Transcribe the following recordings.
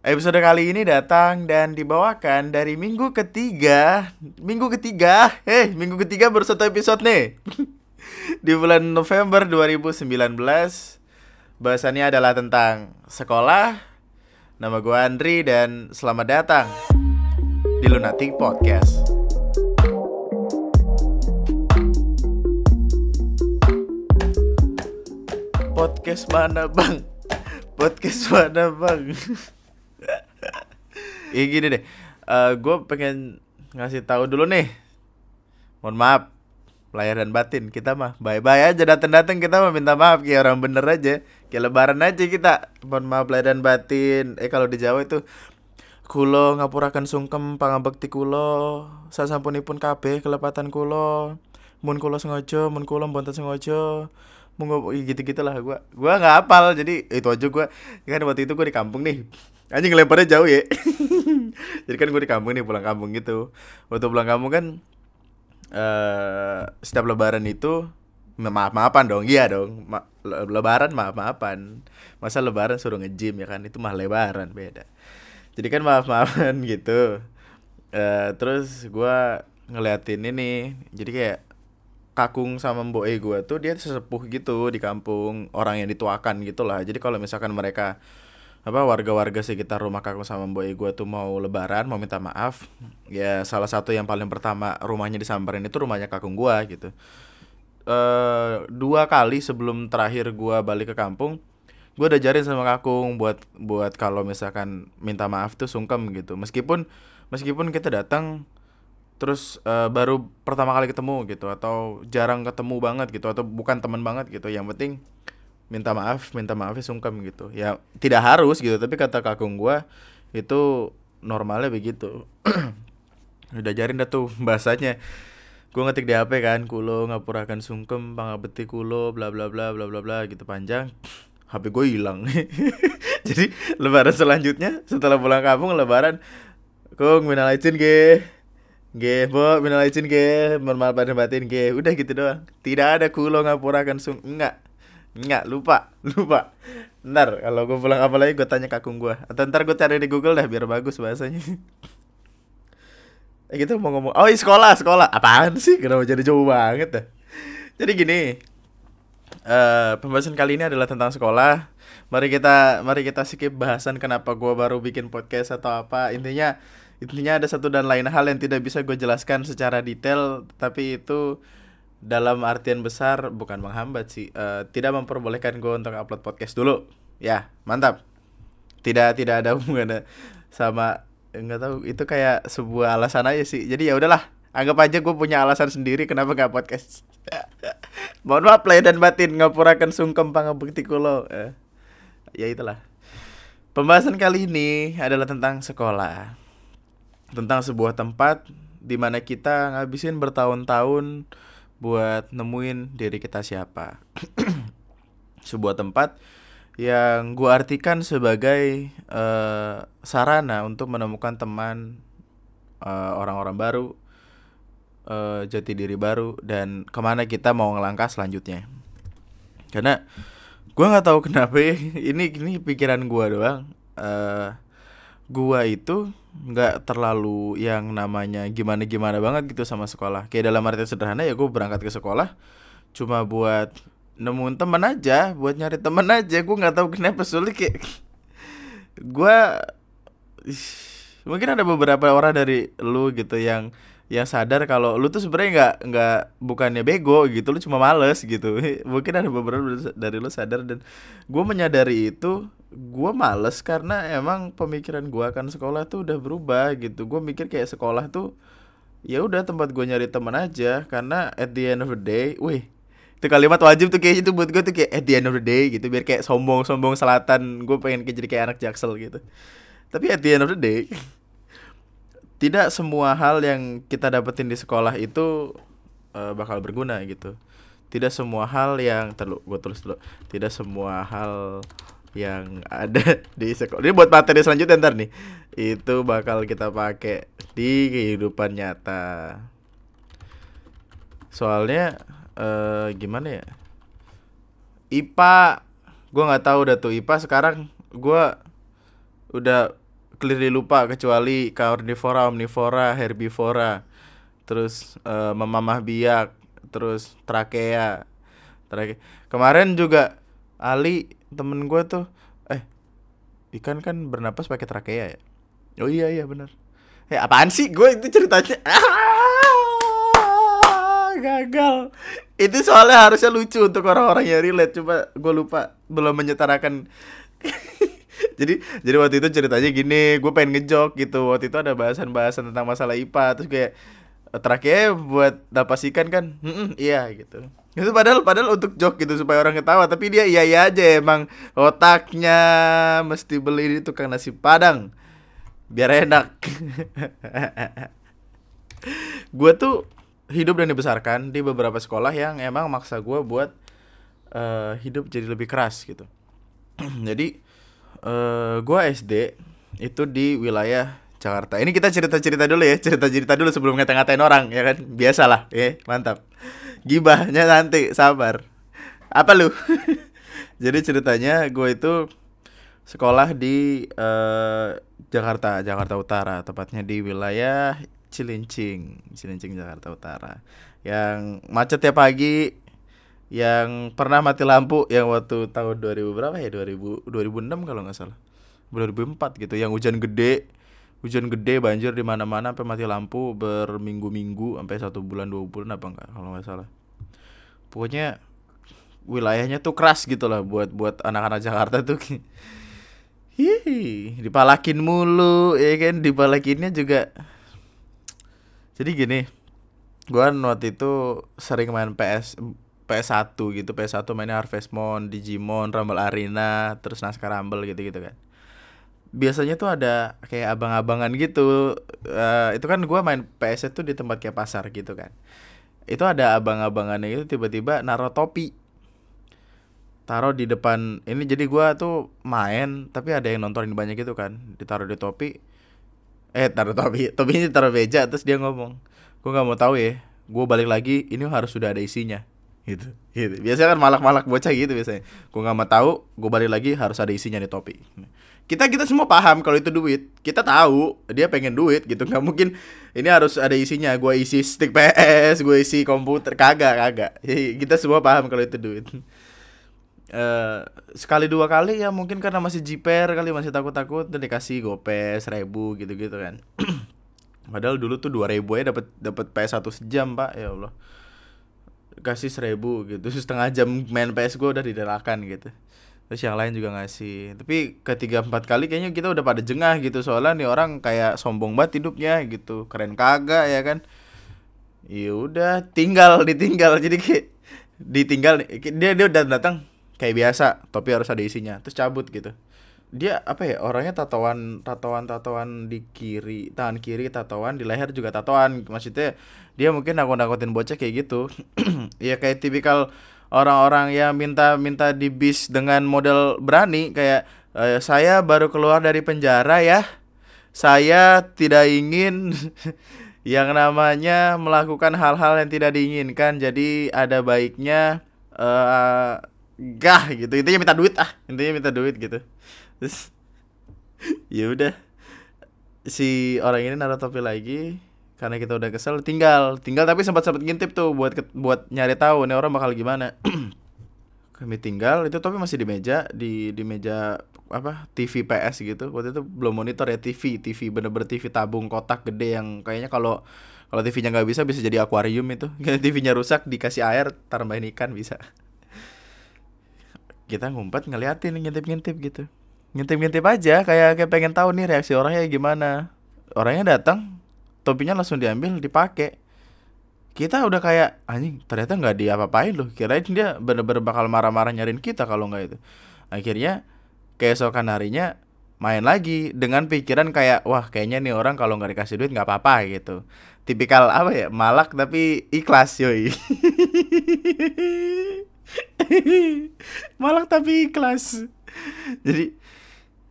Episode kali ini datang dan dibawakan dari minggu ketiga. Minggu ketiga, eh minggu ketiga baru satu episode nih. Di bulan November 2019 Bahasannya adalah tentang sekolah. Nama gue Andri dan selamat datang di Lunatic Podcast. Podcast mana bang? Podcast mana bang? Iya gini deh, uh, gue pengen ngasih tahu dulu nih. Mohon maaf, layar dan batin. Kita mah bye-bye aja datang-datang kita mah minta maaf. Kayak orang bener aja. Kayak lebaran aja kita. Mohon maaf layar dan batin. Eh kalau di Jawa itu kulo ngapurakan sungkem pangabekti kulo. Sasampunipun kabeh kelepatan kulo. Mun kulo sengaja mun kulo mboten sengaja. Mau gitu gitulah gua. Gua nggak apal jadi itu aja gua. Kan waktu itu gua di kampung nih anjing lemparnya jauh ya. Jadi kan gue di kampung nih pulang kampung gitu. Waktu pulang kampung kan uh, setiap lebaran itu maaf maafan dong. Iya dong Ma lebaran maaf maafan masa lebaran suruh ngejim ya kan? Itu mah lebaran beda. Jadi kan maaf maafan gitu. Uh, terus gue ngeliatin ini. Jadi kayak kakung sama mbok e gue tuh dia sesepuh gitu di kampung. Orang yang dituakan gitulah jadi kalau misalkan mereka apa warga-warga sekitar rumah kakung sama mbok gue tuh mau lebaran mau minta maaf. Ya salah satu yang paling pertama rumahnya disamperin itu rumahnya kakung gue gitu. E, dua kali sebelum terakhir gue balik ke kampung gue udah jarin sama kakung buat buat kalau misalkan minta maaf tuh sungkem gitu. Meskipun meskipun kita datang terus uh, baru pertama kali ketemu gitu atau jarang ketemu banget gitu atau bukan teman banget gitu. Yang penting minta maaf minta maafnya sungkem gitu. Ya tidak harus gitu tapi kata kakung gua itu normalnya begitu. Udah jarin dah tuh bahasanya. Gua ngetik di HP kan kulo ngapurakan sungkem pangabeti kulo bla bla bla bla bla bla gitu panjang. HP gue hilang. Jadi lebaran selanjutnya setelah pulang kampung lebaran kung minal izin ge. Ge, bo, minal izin ge, normal pada batin ge, udah gitu doang. Tidak ada kulo ngapurakan sung, enggak Enggak, lupa, lupa. Ntar kalau gue pulang apa lagi gue tanya kakung gue. Atau ntar gue cari di Google dah biar bagus bahasanya. eh gitu mau ngomong, oh sekolah, sekolah. Apaan sih? Kenapa jadi jauh banget dah? Jadi gini, uh, pembahasan kali ini adalah tentang sekolah. Mari kita, mari kita skip bahasan kenapa gue baru bikin podcast atau apa. Intinya, intinya ada satu dan lain hal yang tidak bisa gue jelaskan secara detail, tapi itu dalam artian besar bukan menghambat sih. Uh, tidak memperbolehkan gue untuk upload podcast dulu. Ya mantap. Tidak tidak ada hubungannya sama nggak tahu itu kayak sebuah alasan aja sih. Jadi ya udahlah anggap aja gue punya alasan sendiri kenapa gak podcast. Mohon maaf play dan batin ngapurakan sungkem pangabukti kulo. Eh, ya itulah. Pembahasan kali ini adalah tentang sekolah. Tentang sebuah tempat di mana kita ngabisin bertahun-tahun buat nemuin diri kita siapa. Sebuah tempat yang gue artikan sebagai uh, sarana untuk menemukan teman eh, orang-orang baru, uh, jati diri baru, dan ke mana kita mau ngelangkah selanjutnya. Karena gue nggak tahu kenapa ini ini pikiran gue doang. Uh, gua itu nggak terlalu yang namanya gimana gimana banget gitu sama sekolah. Kayak dalam arti sederhana ya gue berangkat ke sekolah cuma buat nemuin teman aja buat nyari teman aja. Gue nggak tahu kenapa sulit kayak gue mungkin ada beberapa orang dari lu gitu yang yang sadar kalau lu tuh sebenarnya nggak nggak bukannya bego gitu lu cuma males gitu. Mungkin ada beberapa dari lu sadar dan gue menyadari itu gue males karena emang pemikiran gue akan sekolah tuh udah berubah gitu. Gue mikir kayak sekolah tuh ya udah tempat gue nyari teman aja karena at the end of the day wih itu kalimat wajib tuh kayak itu buat gue tuh kayak at the end of the day gitu biar kayak sombong sombong selatan gue pengen kayak jadi kayak anak jaksel gitu. Tapi at the end of the day tidak semua hal yang kita dapetin di sekolah itu uh, bakal berguna gitu tidak semua hal yang terlalu gue tulis dulu tidak semua hal yang ada di sekolah. Ini buat materi selanjutnya ntar nih. Itu bakal kita pakai di kehidupan nyata. Soalnya uh, gimana ya? IPA gue nggak tahu udah tuh IPA sekarang gue udah clearly lupa kecuali carnivora, omnivora, herbivora, terus uh, memamah biak, terus trakea, trake. Kemarin juga Ali temen gue tuh, eh ikan kan bernapas pakai trakea ya? Oh iya iya benar. Eh apaan sih gue itu ceritanya? Ah, gagal. Itu soalnya harusnya lucu untuk orang-orang yang relate. Coba gue lupa belum menyetarakan jadi jadi waktu itu ceritanya gini gue pengen ngejok gitu. Waktu itu ada bahasan-bahasan tentang masalah IPA terus kayak terakhir buat dapat ikan kan iya gitu. Itu padahal padahal untuk jok gitu supaya orang ketawa tapi dia iya iya aja emang. Otaknya mesti beli di tukang nasi padang biar enak. Gue tuh hidup dan dibesarkan di beberapa sekolah yang emang maksa gue buat uh, hidup jadi lebih keras gitu. Jadi uh, gua SD itu di wilayah Jakarta. Ini kita cerita-cerita dulu ya, cerita-cerita dulu sebelum ngata-ngatain orang ya kan. Biasalah, ya, mantap. Gibahnya nanti, sabar. Apa lu? Jadi ceritanya gue itu sekolah di uh, Jakarta, Jakarta Utara, tepatnya di wilayah Cilincing, Cilincing Jakarta Utara. Yang macet ya pagi, yang pernah mati lampu yang waktu tahun 2000 berapa ya? 2000 2006 kalau nggak salah. 2004 gitu. Yang hujan gede hujan gede banjir di mana-mana sampai mati lampu berminggu-minggu sampai satu bulan dua bulan apa enggak kalau nggak salah. Pokoknya wilayahnya tuh keras gitu lah buat buat anak-anak Jakarta tuh. Hihi, dipalakin mulu ya kan? Dipalakinnya juga. Jadi gini gua waktu itu sering main PS PS1 gitu PS1 mainnya Harvest Moon, Digimon, Rumble Arena, terus Naskah Rumble gitu-gitu kan. Biasanya tuh ada kayak abang-abangan gitu uh, itu kan gue main PS itu di tempat kayak pasar gitu kan. Itu ada abang-abangannya itu tiba-tiba naro topi. Taruh di depan ini jadi gue tuh main tapi ada yang nontonin banyak gitu kan. Ditaruh di topi eh taruh topi topi ini taruh meja terus dia ngomong gue nggak mau tahu ya gue balik lagi ini harus sudah ada isinya gitu. Gitu. Biasanya kan malak-malak bocah gitu biasanya. Gue nggak mau tahu gue balik lagi harus ada isinya nih topi. Kita kita semua paham kalau itu duit. Kita tahu dia pengen duit gitu. Nggak mungkin ini harus ada isinya. Gue isi stick PS gue isi komputer. Kagak kagak. Kita semua paham kalau itu duit. Uh, sekali dua kali ya mungkin karena masih jiper kali masih takut-takut. Dan dikasih gope seribu gitu-gitu kan. Padahal dulu tuh dua ribu ya dapat dapat PS satu sejam pak. Ya Allah kasih seribu gitu. Terus setengah jam main PS gue udah diderakan gitu. Terus yang lain juga ngasih. Tapi ketiga empat kali kayaknya kita udah pada jengah gitu. Soalnya nih orang kayak sombong banget hidupnya gitu. Keren kagak ya kan? Ya udah tinggal ditinggal. Jadi kayak ditinggal dia dia udah datang kayak biasa. Tapi harus ada isinya. Terus cabut gitu dia apa ya orangnya tatoan tatoan tatoan di kiri tangan kiri tatoan di leher juga tatoan. Maksudnya dia mungkin nakut nakutin bocah kayak gitu. Ya kayak tipikal orang-orang yang minta minta di bis dengan model berani kayak e, saya baru keluar dari penjara ya. Saya tidak ingin yang namanya melakukan hal-hal yang tidak diinginkan. Jadi ada baiknya uh, gah gitu. Intinya minta duit ah. Intinya minta duit gitu terus ya udah. Si orang ini naruh topi lagi karena kita udah kesel tinggal tinggal tapi sempat sempat ngintip tuh buat buat nyari tahu nih orang bakal gimana. Kami tinggal itu topi masih di meja di di meja apa TV PS gitu. Waktu itu belum monitor ya TV TV bener-bener TV tabung kotak gede yang kayaknya kalau kalau TV-nya nggak bisa bisa jadi akuarium itu. TV-nya rusak dikasih air tambahin ikan bisa. Kita ngumpet ngeliatin ngintip-ngintip gitu ngintip-ngintip aja kayak kayak pengen tahu nih reaksi orangnya gimana. Orangnya datang topinya langsung diambil dipakai. Kita udah kayak anjing ternyata nggak diapa-apain loh. Kirain dia bener-bener bakal marah-marah nyariin kita kalau nggak itu. Akhirnya keesokan harinya main lagi dengan pikiran kayak wah kayaknya nih orang kalau nggak dikasih duit nggak apa-apa gitu. Tipikal apa ya malak tapi ikhlas yoi. Malak tapi ikhlas. Jadi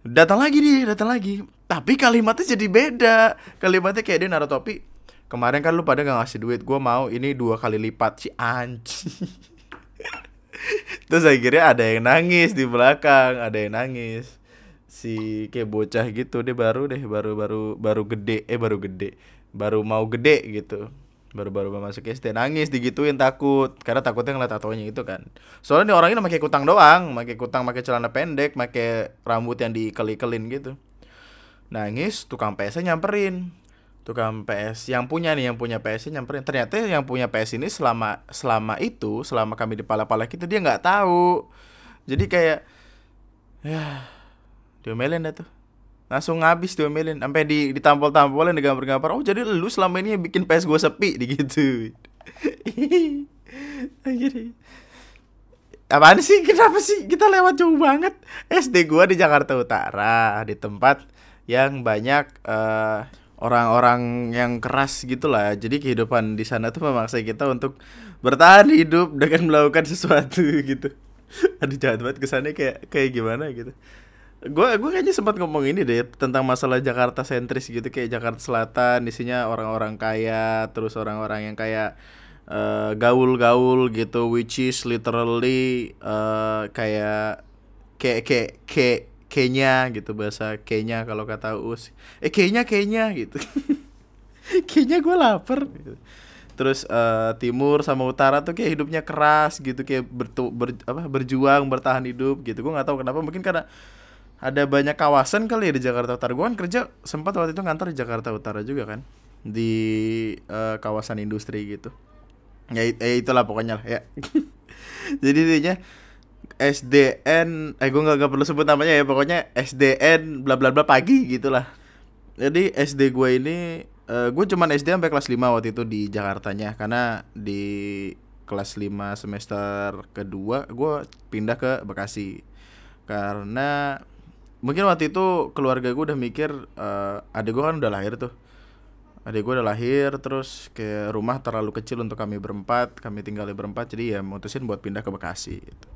datang lagi nih datang lagi. Tapi kalimatnya jadi beda. Kalimatnya kayak dia naruh topi kemarin kan lu pada gak ngasih duit gue mau ini dua kali lipat. Si anci terus akhirnya ada yang nangis di belakang ada yang nangis. Si kayak bocah gitu dia baru deh baru baru baru gede eh baru gede baru mau gede gitu baru-baru masuk SD nangis digituin takut. Karena takutnya ngeliat tatonya itu kan. Soalnya nih orang ini pakai kutang doang. Pakai kutang pakai celana pendek pakai rambut yang dikel-ikelin gitu. Nangis tukang PS nyamperin. Tukang PS yang punya nih yang punya PS nyamperin. Ternyata yang punya PS ini selama selama itu selama kami di pala-pala kita dia nggak tahu. Jadi kayak ya diomelin dah tuh langsung ngabis diomelin sampai di ditampol-tampolin digambar-gambar oh jadi lu selama ini yang bikin PS gue sepi gitu apaan sih? Kenapa sih? Kita lewat jauh banget. SD gua di Jakarta Utara di tempat yang banyak uh, orang-orang yang keras gitulah. Jadi kehidupan di sana tuh memaksa kita untuk bertahan hidup dengan melakukan sesuatu gitu. Aduh jahat banget kesannya kayak kayak gimana gitu gue gue kayaknya sempat ngomong ini deh tentang masalah Jakarta sentris gitu kayak Jakarta Selatan isinya orang-orang kaya terus orang-orang yang kayak uh, gaul-gaul gitu which is literally uh, kayak kayak kayak kayak Kenya gitu bahasa Kenya kalau kata Us. Eh Kenya Kenya gitu. Kenya gue lapar. Gitu. terus uh, timur sama utara tuh kayak hidupnya keras gitu kayak bertu, ber, apa berjuang bertahan hidup gitu. Gue nggak tahu kenapa mungkin karena ada banyak kawasan kali ya di Jakarta Utara. Gue kan kerja sempat waktu itu ngantor di Jakarta Utara juga kan di uh, kawasan industri gitu. Ya, ya itulah pokoknya lah ya. Jadi intinya SDN, eh gue gak, gak perlu sebut namanya ya pokoknya SDN bla bla bla pagi gitulah. Jadi SD gue ini uh, gue cuman SD sampai kelas 5 waktu itu di Jakartanya karena di kelas 5 semester kedua gue pindah ke Bekasi karena mungkin waktu itu keluarga gue udah mikir uh, adik gue kan udah lahir tuh. Adik gue udah lahir terus ke rumah terlalu kecil untuk kami berempat kami tinggal di berempat jadi ya mutusin buat pindah ke Bekasi gitu.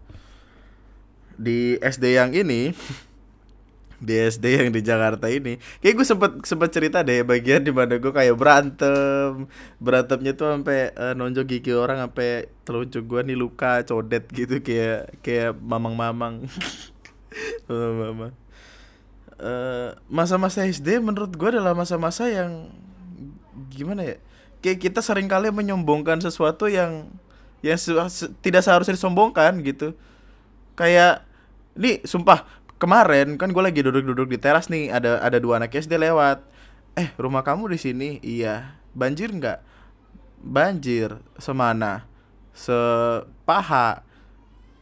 di SD yang ini di SD yang di Jakarta ini kayak gue sempet sempet cerita deh bagian di mana gue kayak berantem. Berantemnya tuh sampai uh, nonjok gigi orang sampai telunjuk gue nih luka codet gitu kayak kayak mamang-mamang. Mamang-mamang Eh, masa-masa SD menurut gue adalah masa-masa yang gimana ya? Kayak kita sering kali menyombongkan sesuatu yang yang se se tidak seharusnya disombongkan gitu. Kayak ini sumpah kemarin kan gue lagi duduk-duduk di teras nih ada ada dua anak SD lewat. Eh rumah kamu di sini? Iya. Banjir nggak? Banjir. Semana? Sepaha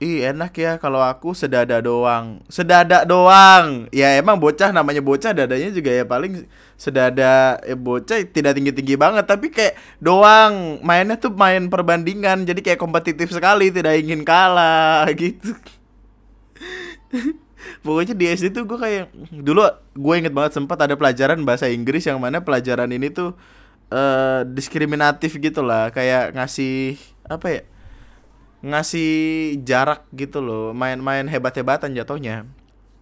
Ih enak ya kalau aku sedada doang. Sedada doang. Ya emang bocah namanya bocah dadanya juga ya paling Sedada ya bocah tidak tinggi-tinggi banget Tapi kayak doang. Mainnya tuh main perbandingan Jadi kayak kompetitif sekali Tidak ingin kalah gitu. Pokoknya di SD tuh gue kayak Dulu gue inget banget sempat ada pelajaran bahasa Inggris Yang mana pelajaran ini tuh uh, Diskriminatif gitu lah Kayak ngasih Apa ya ngasih jarak gitu loh main-main hebat-hebatan jatuhnya.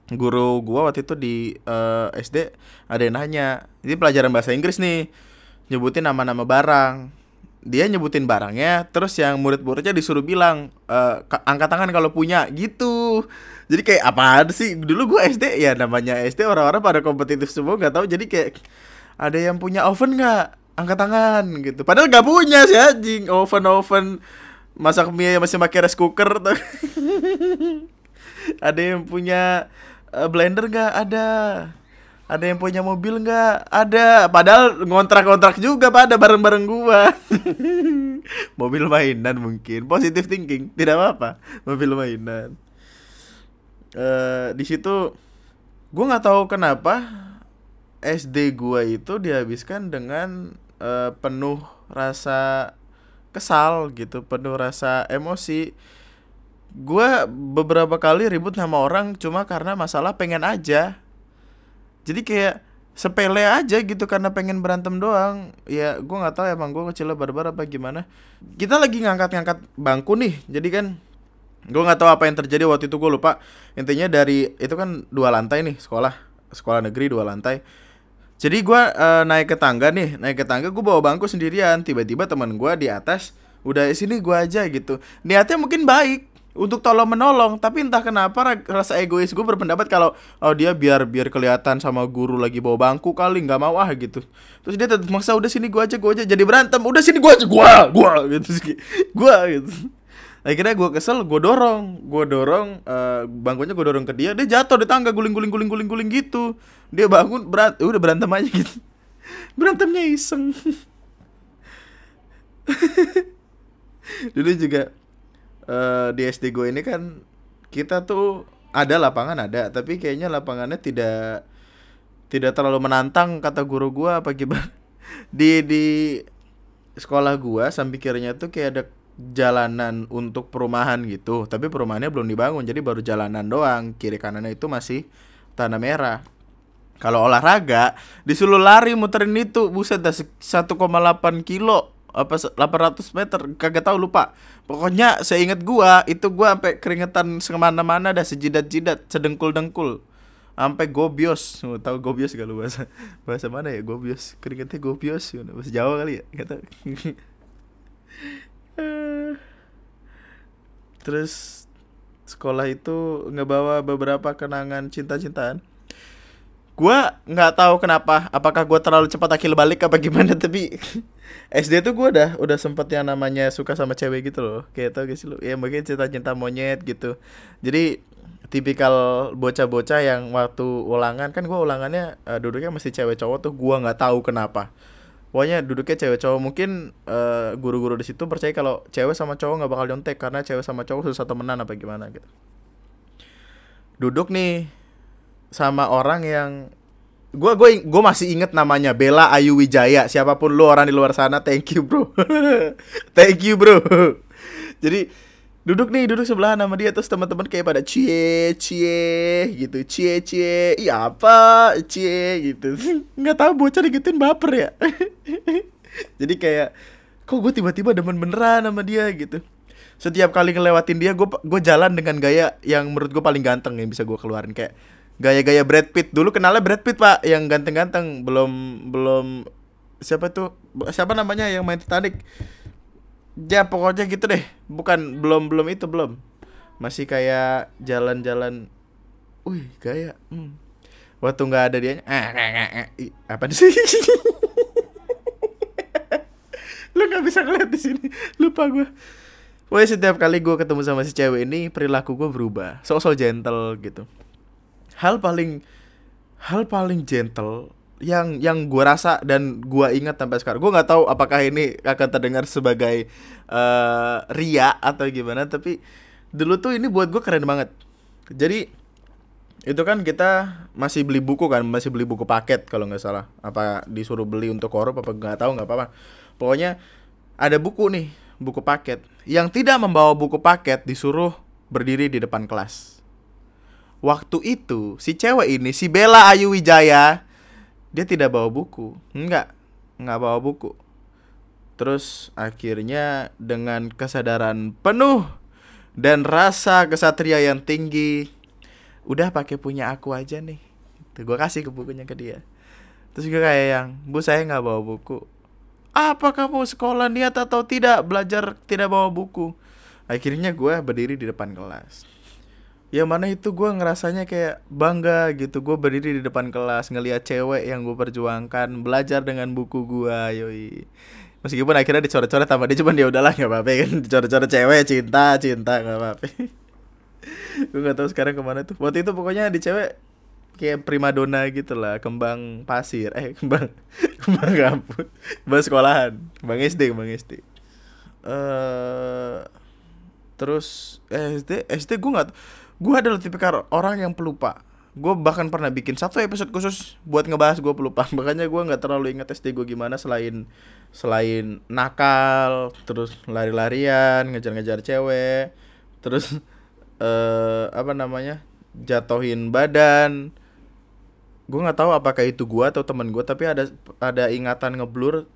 Guru gua waktu itu di uh, eh, SD ada yang nanya ini pelajaran bahasa Inggris nih nyebutin nama-nama barang. Dia nyebutin barangnya terus yang murid-muridnya disuruh bilang e, angkat tangan kalau punya gitu. Jadi kayak apa sih? Dulu gua SD ya namanya SD orang-orang pada kompetitif semua nggak tahu. Jadi kayak ada yang punya oven nggak? Angkat tangan gitu. Padahal nggak punya sih anjing oven oven masak mie masih pakai rice cooker tuh. ada yang punya uh, blender nggak? Ada. Ada yang punya mobil nggak? Ada. Padahal ngontrak-ngontrak juga pada bareng-bareng gua. mobil mainan mungkin. Positive thinking, tidak apa-apa. Mobil mainan. Uh, di situ gua nggak tahu kenapa SD gua itu dihabiskan dengan uh, penuh rasa kesal gitu penuh rasa emosi. Gue beberapa kali ribut sama orang cuma karena masalah pengen aja. Jadi kayak sepele aja gitu karena pengen berantem doang. Ya gue nggak tahu emang gue kecil barbar apa gimana. Kita lagi ngangkat-ngangkat bangku nih jadi kan gue nggak tahu apa yang terjadi waktu itu gue lupa. Intinya dari itu kan dua lantai nih sekolah. Sekolah negeri dua lantai jadi gue uh, naik ke tangga nih, naik ke tangga gue bawa bangku sendirian. Tiba-tiba teman gue di atas udah sini gue aja gitu. Niatnya mungkin baik, untuk tolong menolong tapi entah kenapa ra- rasa egois gue berpendapat kalau oh dia biar biar kelihatan sama guru lagi bawa bangku kali nggak mau ah gitu terus dia tetap maksa udah sini gue aja gue aja jadi berantem udah sini gue aja gue gue gitu gue gitu akhirnya gue kesel gue dorong gue dorong eh, bangkunya gue dorong ke dia dia jatuh di tangga guling guling guling guling guling gitu dia bangun berat udah berantem aja gitu. Berantemnya iseng. Dulu juga eh, di SD gue ini kan kita tuh ada lapangan ada. Tapi kayaknya lapangannya tidak tidak terlalu menantang kata guru gua apa gimana. Di di sekolah gua samping kirinya tuh kayak ada jalanan untuk perumahan gitu. Tapi perumahannya belum dibangun jadi baru jalanan doang. Kiri kanannya itu masih tanah merah kalau olahraga disuruh lari muterin itu buset dah se- 1,8 kilo apa se- 800 meter kagak tahu lupa. Pokoknya seingat gua itu gua sampai keringetan semana-mana dah sejidat-jidat sedengkul-dengkul. Sampai gobios Mau tahu gobios gak lu bahasa bahasa mana ya gobios? Keringetnya gobios bahasa Jawa kali ya Eh. terus sekolah itu ngebawa beberapa kenangan cinta-cintaan gua nggak tahu kenapa apakah gua terlalu cepat akil balik apa gimana tapi SD tuh gua udah udah sempet yang namanya suka sama cewek gitu loh. Kayak tau gak sih lu? Ya mungkin cinta-cinta monyet gitu. Jadi tipikal bocah-bocah yang waktu ulangan kan gua ulangannya eh, duduknya masih cewek cowok tuh gua nggak tahu kenapa. Pokoknya duduknya cewek cowok mungkin eh, guru-guru di situ percaya kalau cewek sama cowok nggak bakal nyontek karena cewek sama cowok susah temenan apa gimana gitu. Duduk nih sama orang yang gua gue gue masih inget namanya Bella Ayu Wijaya. Siapa pun lu orang di luar sana thank you bro. Thank you bro. Jadi duduk nih duduk sebelah sama dia terus teman-teman kayak pada cie cie gitu. Cie cie iya apa? Cie gitu. Nggak tahu bocah digituin baper ya. Jadi kayak kok gue tiba-tiba demen beneran sama dia gitu. Setiap kali ngelewatin dia gue gue jalan dengan gaya yang menurut gue paling ganteng yang bisa gue keluarin. Kayak gaya-gaya Brad Pitt. Dulu kenalnya Brad Pitt pak yang ganteng-ganteng. Belum belum siapa tuh? Siapa namanya yang main Titanic? Ya pokoknya gitu deh. Bukan belum belum itu belum. Masih kayak jalan-jalan. Wih gaya hmm. waktu nggak ada dia eh, eh, eh, apa sih lu nggak bisa ngeliat di sini. Lupa gue Wah setiap kali gue ketemu sama si cewek ini perilaku gue berubah. Sok-sok gentle gitu hal paling hal paling gentle yang yang gue rasa dan gue ingat sampai sekarang. Gue nggak tahu apakah ini akan terdengar sebagai eh ria atau gimana tapi dulu tuh ini buat gue keren banget. Jadi itu kan kita masih beli buku kan masih beli buku paket kalau nggak salah. Apa disuruh beli untuk korup apa nggak tahu nggak apa-apa. Pokoknya ada buku nih buku paket. Yang tidak membawa buku paket disuruh berdiri di depan kelas waktu itu si cewek ini si Bella Ayu Wijaya dia tidak bawa buku. Enggak nggak bawa buku. Terus akhirnya dengan kesadaran penuh dan rasa kesatria yang tinggi udah pakai punya aku aja nih. Tuh, gue kasih ke bukunya ke dia. Terus gue kayak yang bu saya nggak bawa buku. Apa kamu sekolah niat atau tidak belajar tidak bawa buku? Akhirnya gue berdiri di depan kelas yang mana itu gue ngerasanya kayak bangga gitu. Gue berdiri di depan kelas ngelihat cewek yang gue perjuangkan belajar dengan buku gue yoi. Meskipun akhirnya dicoret-coret sama dia cuman ya udahlah nggak apa-apa kan. Dicoret-coret cewek cinta cinta nggak apa-apa. Gue nggak tahu sekarang ke mana tuh. Waktu itu pokoknya di cewek kayak primadona gitu lah kembang pasir. Eh kembang kembang kampus kembang sekolahan. Kembang SD kembang SD eh terus eh, SD SD gue nggak gue adalah tipikal orang yang pelupa. Gue bahkan pernah bikin satu episode khusus buat ngebahas gue pelupa. Makanya gue nggak terlalu ingat SD gue gimana selain selain nakal terus lari-larian ngejar-ngejar cewek terus eh apa namanya jatohin badan. Gue nggak tahu apakah itu gue atau teman gue tapi ada ada ingatan ngeblur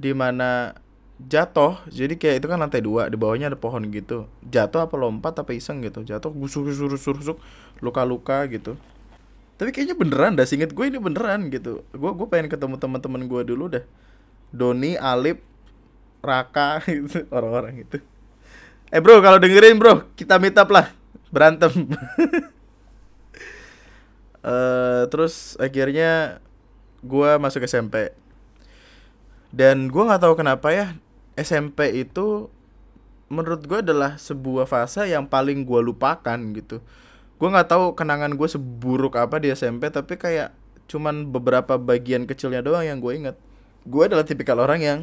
di mana jatuh jadi kayak itu kan lantai dua di bawahnya ada pohon gitu jatuh apa lompat apa iseng gitu jatuh gusur gusur gusur gusur luka luka gitu tapi kayaknya beneran dah singkat gue ini beneran gitu gue gue pengen ketemu teman-teman gue dulu dah Doni Alip Raka gitu orang-orang itu Eh bro, kalau dengerin bro, kita meet up lah. Berantem. Eh terus akhirnya gua masuk SMP. Dan gua nggak tahu kenapa ya SMP itu menurut gue adalah sebuah fase yang paling gue lupakan gitu. Gue nggak tahu kenangan gue seburuk apa di SMP tapi kayak cuman beberapa bagian kecilnya doang yang gue inget gue adalah tipikal orang yang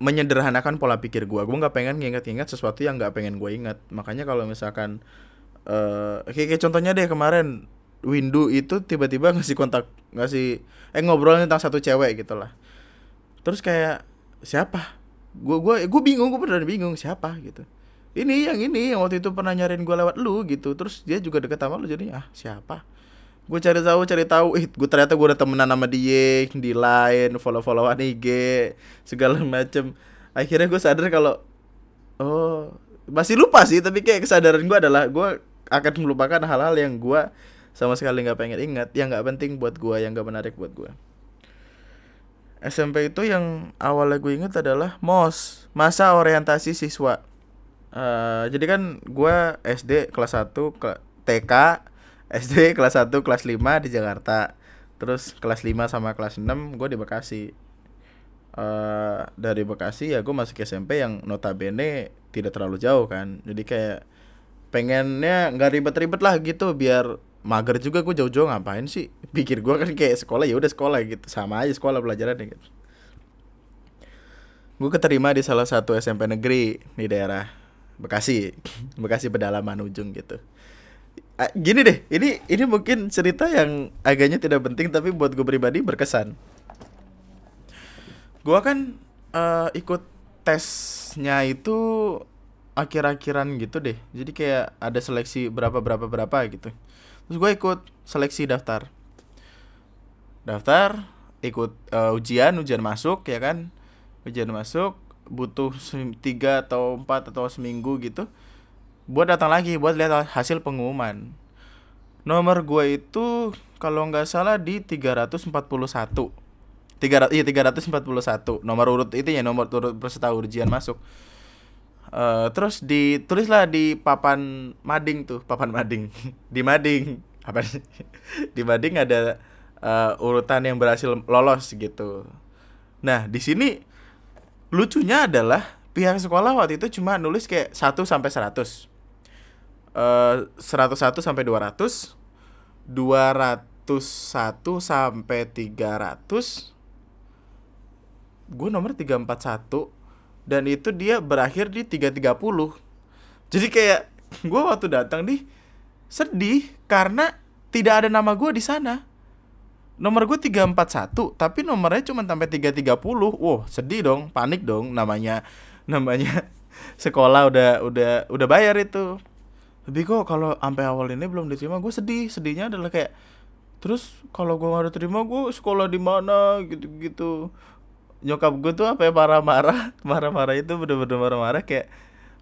menyederhanakan pola pikir gue. Gue nggak pengen nginget-inget sesuatu yang nggak pengen gue inget. Makanya kalau misalkan eh kayak, contohnya deh kemarin Windu itu tiba-tiba ngasih kontak ngasih eh ngobrol tentang satu cewek gitu lah terus kayak siapa? Gue gue gue bingung gue beneran bingung siapa gitu. Ini yang ini yang waktu itu pernah nyariin gue lewat lu gitu terus dia juga deket sama lu jadi ah siapa? Gue cari tahu cari tahu eh gue ternyata gue udah temenan sama dia di line follow followan IG segala macem. Akhirnya gue sadar kalau oh masih lupa sih tapi kayak kesadaran gue adalah gue akan melupakan hal-hal yang gue sama sekali nggak pengen ingat yang nggak penting buat gue yang nggak menarik buat gue SMP itu yang awalnya gue inget adalah MOS masa orientasi siswa. Eh, jadi kan gue SD kelas 1 ke TK SD kelas 1 kelas 5 di Jakarta. Terus kelas 5 sama kelas 6 gue di Bekasi. Eh dari Bekasi ya gue masuk SMP yang notabene tidak terlalu jauh kan. Jadi kayak pengennya nggak ribet-ribet lah gitu biar mager juga gue jauh-jauh ngapain sih? Pikir gue kan kayak sekolah ya udah sekolah gitu. Sama aja sekolah pelajarannya gitu. Gue keterima di salah satu SMP negeri di daerah Bekasi Bekasi pedalaman ujung gitu. Gini deh ini ini mungkin cerita yang agaknya tidak penting tapi buat gue pribadi berkesan. Gue kan eh, ikut tesnya itu akhir-akhiran gitu deh. Jadi kayak ada seleksi berapa berapa berapa gitu. Terus gue ikut seleksi daftar. Daftar ikut eh, ujian ujian masuk ya kan? Ujian masuk butuh tiga atau empat atau seminggu gitu. Buat datang lagi buat lihat hasil pengumuman. Nomor gue itu kalau nggak salah di 341 300 iya 341 nomor urut itu ya nomor urut peserta ujian masuk Eh, terus ditulislah di papan mading tuh papan mading. Di mading. Apa sih? di mading ada eh, urutan yang berhasil lolos gitu. Nah di sini lucunya adalah pihak sekolah waktu itu cuma nulis kayak 1 sampai 100 eh 101 sampai 200 201 sampai 300 gue nomor 341 dan itu dia berakhir di 330 jadi kayak gue waktu datang nih sedih karena tidak ada nama gue di sana. Nomor gue 341 tapi nomornya cuma sampai 330 wow sedih dong panik dong. Namanya namanya sekolah udah udah udah bayar itu. Tapi kok kalau sampai awal ini belum diterima gue sedih. Sedihnya adalah kayak terus kalau gue nggak diterima gue sekolah di mana? Gitu gitu nyokap gue tuh apa ya marah-marah. Marah-marah itu bener-bener marah-marah kayak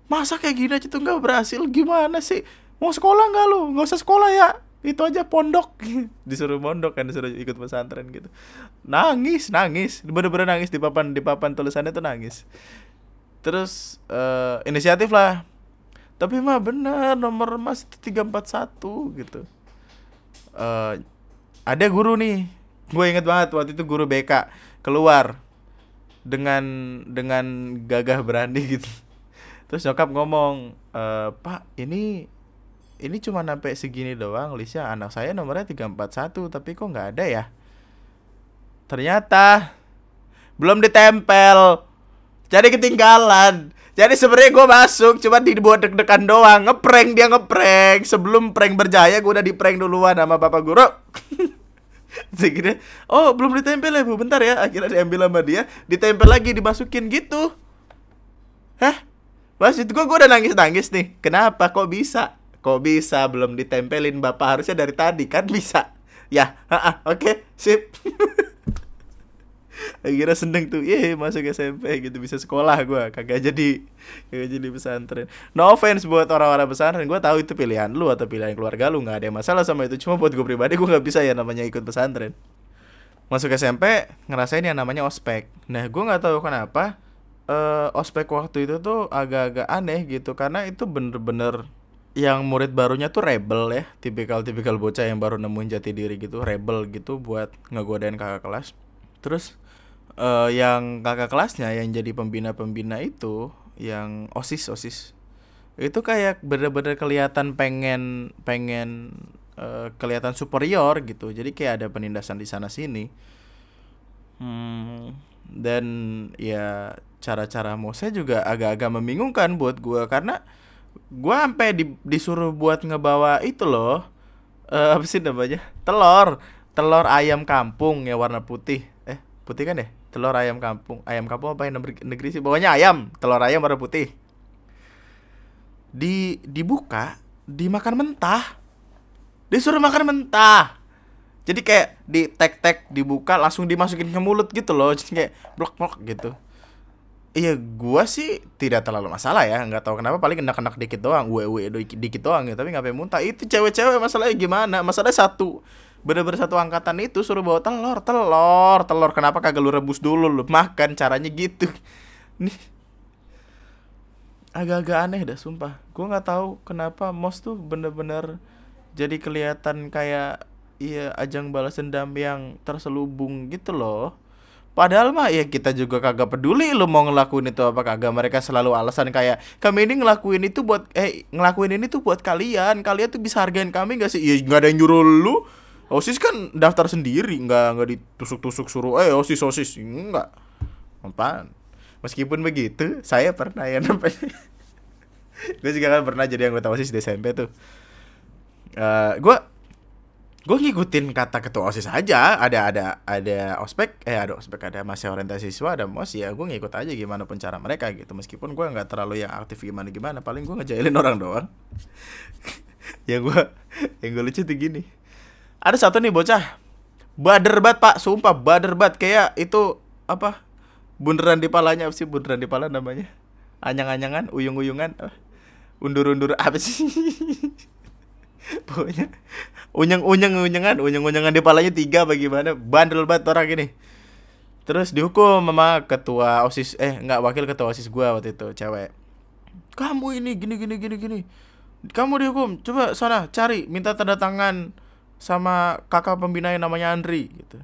masa kayak gini aja tuh nggak berhasil? Gimana sih? Mau sekolah nggak lu? Nggak usah sekolah ya. Itu aja pondok. Disuruh pondok kan disuruh ikut pesantren gitu. Nangis nangis. Bener-bener nangis di papan di papan tulisannya tuh nangis. Terus eh, inisiatif lah. Tapi mah bener nomor mas 341 gitu. Eh ada guru nih. Gue inget banget waktu itu guru BK keluar dengan dengan gagah berani gitu. Terus nyokap ngomong e, pak ini ini cuma sampai segini doang listnya anak saya nomornya 341 tapi kok nggak ada ya? Ternyata belum ditempel. Jadi ketinggalan. Jadi sebenarnya gue masuk cuma dibuat deg-degan doang. Ngeprank dia ngeprank. Sebelum prank berjaya gue udah di prank duluan sama bapak guru Kira, oh belum ditempel ya bu, bentar ya. Akhirnya diambil sama dia, ditempel lagi, dimasukin gitu. Hah? Maksud gue, gue udah nangis-nangis nih. Kenapa? Kok bisa? Kok bisa belum ditempelin? Bapak harusnya dari tadi kan bisa. Ya, oke, sip Akhirnya seneng tuh, ye masuk SMP gitu bisa sekolah gue, kagak jadi kagak jadi pesantren. No offense buat orang-orang pesantren, gue tahu itu pilihan lu atau pilihan keluarga lu nggak ada masalah sama itu. Cuma buat gue pribadi gue nggak bisa ya namanya ikut pesantren. Masuk SMP ngerasain yang namanya ospek. Nah gue nggak tahu kenapa eh, ospek waktu itu tuh agak-agak aneh gitu karena itu bener-bener yang murid barunya tuh rebel ya tipikal-tipikal bocah yang baru nemuin jati diri gitu rebel gitu buat ngegodain kakak kelas terus eh, yang kakak kelasnya yang jadi pembina-pembina itu yang osis osis. Itu kayak bener-bener kelihatan pengen pengen eh, kelihatan superior gitu. Jadi kayak ada penindasan di sana sini. Hmm, dan ya cara-cara Mose juga agak-agak membingungkan buat gua. Karena gua sampai di, disuruh buat ngebawa itu loh. Eh apa sih namanya? Telur. Telur ayam kampung ya warna putih. Eh putih kan ya telur ayam kampung ayam kampung apa yang negeri, sih pokoknya ayam telur ayam warna putih di dibuka dimakan mentah disuruh makan mentah jadi kayak di tek tek dibuka langsung dimasukin ke mulut gitu loh jadi kayak blok blok gitu Iya, gua sih tidak terlalu masalah ya. Nggak tahu kenapa paling kena-kena dikit doang, uwe dikit doang ya. Tapi nggak pengen muntah. Itu cewek-cewek masalahnya gimana? Masalahnya satu, bener-bener satu angkatan itu suruh bawa telur, telur, telur. Kenapa kagak lu rebus dulu lu makan? Caranya gitu. Nih, agak-agak aneh dah, sumpah. Gua nggak tahu kenapa mos tuh bener-bener jadi kelihatan kayak iya ajang balas dendam yang terselubung gitu loh. Padahal mah ya kita juga kagak peduli lu mau ngelakuin itu apa kagak mereka selalu alasan kayak kami ini ngelakuin itu buat eh ngelakuin ini tuh buat kalian kalian tuh bisa hargain kami gak sih? Iya nggak ada yang nyuruh lu. Osis kan daftar sendiri nggak nggak ditusuk-tusuk suruh eh osis osis enggak. Apaan? Meskipun begitu saya pernah ya namanya gue juga kan pernah jadi anggota osis di SMP tuh. Eh gue gue ngikutin kata ketua osis aja ada ada ada ospek eh ada ospek ada masa orientasi siswa ada mos ya gue ngikut aja gimana pun cara mereka gitu meskipun gue nggak terlalu yang aktif gimana gimana paling gue ngejailin orang doang yang gue yang gue lucu tuh gini ada satu nih bocah. Bader bat pak. Sumpah bader bat kayak itu apa? Bunderan di palanya. Apa sih bunderan di pala namanya? Anyang-anyangan uyung-uyungan. Undur-undur apa sih? Pokoknya. Unyeng unyeng unyengan unyeng unyengan di palanya tiga bagaimana bandel banget orang ini. Terus dihukum sama ketua osis eh nggak wakil ketua osis gua waktu itu cewek. Kamu ini gini gini gini gini. Kamu dihukum. Coba sana cari. Minta tanda tangan sama kakak pembina yang namanya Andri gitu.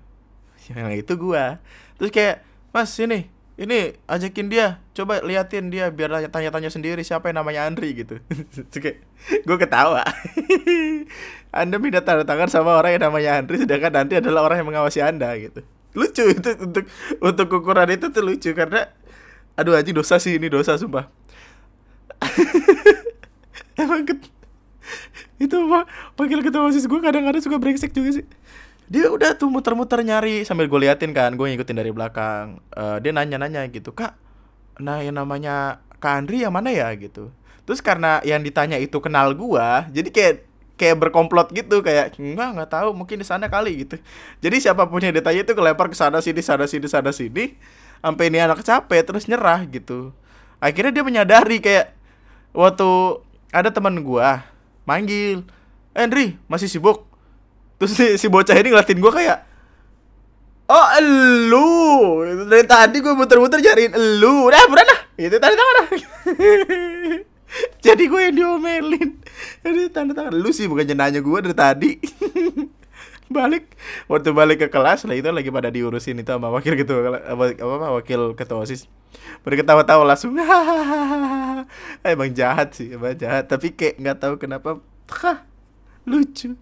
Yang itu gua. Terus kayak mas ini ini ajakin dia. Coba liatin dia biar tanya-tanya sendiri siapa yang namanya Andri gitu. Kayak gue ketawa. Anda minta tanda tangan sama orang yang namanya Andri sedangkan nanti adalah orang yang mengawasi anda gitu. Lucu itu untuk untuk ukuran itu tuh lucu karena aduh aja dosa sih ini dosa sumpah. Emang. itu apa wakil ketua osis gue kadang-kadang suka brengsek juga sih. Dia udah tuh muter-muter nyari sambil gue liatin kan gue ngikutin dari belakang. Uh, dia nanya-nanya gitu kak nah yang namanya kak Andri yang mana ya? Gitu. Terus karena yang ditanya itu kenal gue jadi kayak kayak berkomplot gitu kayak enggak nggak tahu mungkin di sana kali gitu. Jadi siapa pun yang ditanya itu kelempar ke sana sini sana sini sana sini sampai ini anak capek terus nyerah gitu. Akhirnya dia menyadari kayak waktu ada teman gue manggil. Andri masih sibuk? Terus si, si bocah ini ngeliatin gue kayak Oh elu. Dari tadi gue muter-muter cariin elu. Udah buruan dah Itu tanda tangan dah Jadi gue yang diomelin. Jadi tanda tangan. Lu sih bukan nanya gue dari tadi balik waktu balik ke kelas lah itu lagi pada diurusin itu sama wakil ketua apa, apa wakil ketua osis pada ketawa-tawa langsung emang jahat sih emang jahat tapi kayak nggak tahu kenapa Hah, lucu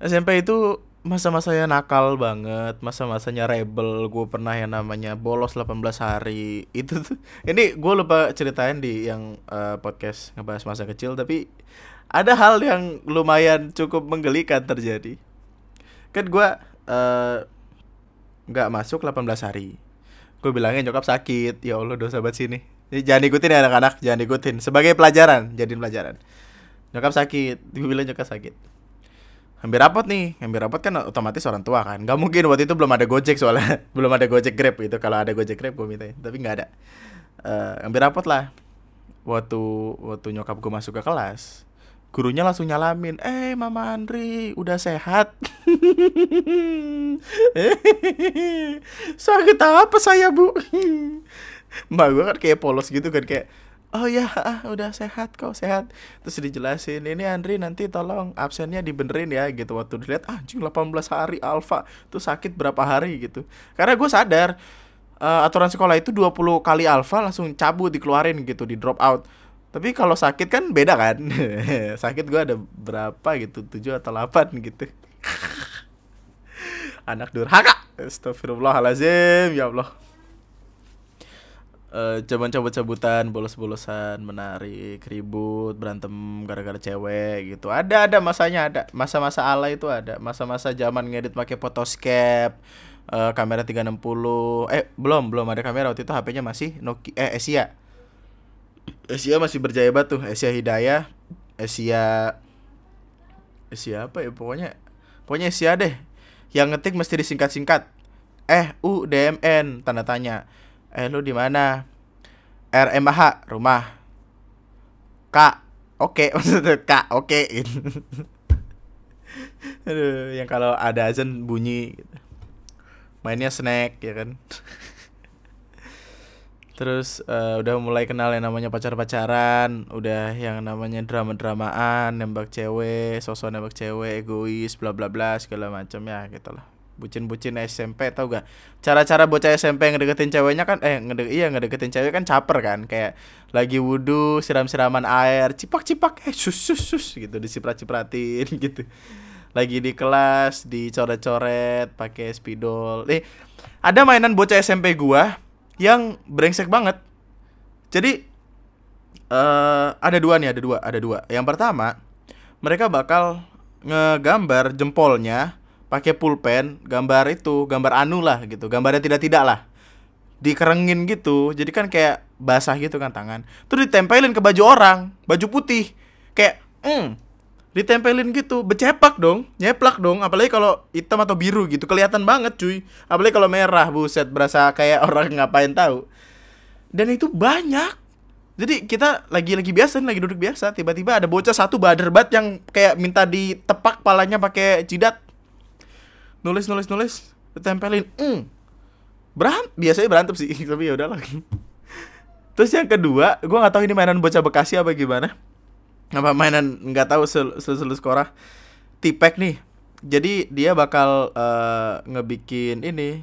SMP itu masa-masanya nakal banget, masa-masanya rebel. Gue pernah yang namanya bolos 18 hari. Itu tuh. Ini gue lupa ceritain di yang uh, podcast ngebahas masa kecil, tapi ada hal yang lumayan cukup menggelikan terjadi. Kan gue uh, nggak masuk 18 hari. Gue bilangnya nyokap sakit. Ya Allah dosa banget sini. Jangan ikutin ya anak-anak, jangan ikutin. Sebagai pelajaran, jadi pelajaran. Nyokap sakit, gue bilang nyokap sakit hampir rapat nih hampir rapat kan otomatis orang tua kan nggak mungkin waktu itu belum ada gojek soalnya belum ada gojek grab gitu kalau ada gojek grab gue minta tapi nggak ada uh, hampir rapat lah waktu waktu nyokap gue masuk ke kelas gurunya langsung nyalamin eh mama Andri udah sehat? Sakit apa saya bu? Mbak gue kan kayak polos gitu kan kayak oh ya udah sehat kok sehat. Terus dijelasin ini Andri nanti tolong absennya dibenerin ya gitu. Waktu dilihat ah, anjing 18 hari alfa tuh sakit berapa hari? Gitu. Karena gue sadar uh, aturan sekolah itu 20 kali alfa langsung cabut dikeluarin gitu di drop out tapi kalau sakit kan beda kan? Sakit gue ada berapa gitu tujuh atau delapan gitu. Anak durhaka. Astagfirullahalazim ya Allah. Uh, cuman cabut-cabutan bolos-bolosan menarik ribut berantem gara-gara cewek gitu. Ada ada masanya ada. Masa-masa ala itu ada. Masa-masa zaman ngedit pakai photoscape uh, kamera 360 eh belum belum ada kamera. Waktu itu HP-nya masih Nokia eh Asia Asia masih berjaya batu Asia Hidayah Asia Asia apa ya? Pokoknya pokoknya Asia deh. Yang ngetik mesti disingkat-singkat. Eh U D M N tanda tanya. Eh lu di mana? R M H rumah. K oke. Okay. maksudnya K oke. Okay. aduh yang kalau ada azan bunyi gitu. mainnya snack ya kan terus uh, udah mulai kenal yang namanya pacar-pacaran udah yang namanya drama-dramaan nembak cewek sosok nembak cewek egois bla bla bla segala macam ya gitu lah. Bucin-bucin SMP tau gak? Cara-cara bocah SMP yang ngedeketin ceweknya kan eh ngede iya ngedeketin cewek kan caper kan? Kayak lagi wudhu siram-siraman air cipak-cipak eh sus sus sus gitu disiprat-cipratin gitu. Lagi di kelas dicoret-coret pakai spidol. Eh ada mainan bocah SMP gua yang brengsek banget. Jadi uh, ada dua nih, ada dua, ada dua. Yang pertama, mereka bakal ngegambar jempolnya pakai pulpen, gambar itu, gambar anu lah gitu, gambarnya tidak-tidak lah. Dikerengin gitu, jadi kan kayak basah gitu kan tangan. Terus ditempelin ke baju orang, baju putih. Kayak, hmm, ditempelin gitu becepak dong nyeplak dong apalagi kalau hitam atau biru gitu kelihatan banget cuy. Apalagi kalau merah buset berasa kayak orang ngapain tahu. Dan itu banyak. Jadi kita lagi lagi biasa lagi duduk biasa tiba-tiba ada bocah satu bader bat yang kayak minta ditepak palanya pakai jidat. Nulis nulis nulis ditempelin mm. berantem biasanya berantem sih tapi ya udahlah. Terus yang kedua gue nggak tahu ini mainan bocah bekasi apa gimana apa mainan nggak tahu sel sekolah. Tipek nih. Jadi dia bakal uh, ngebikin ini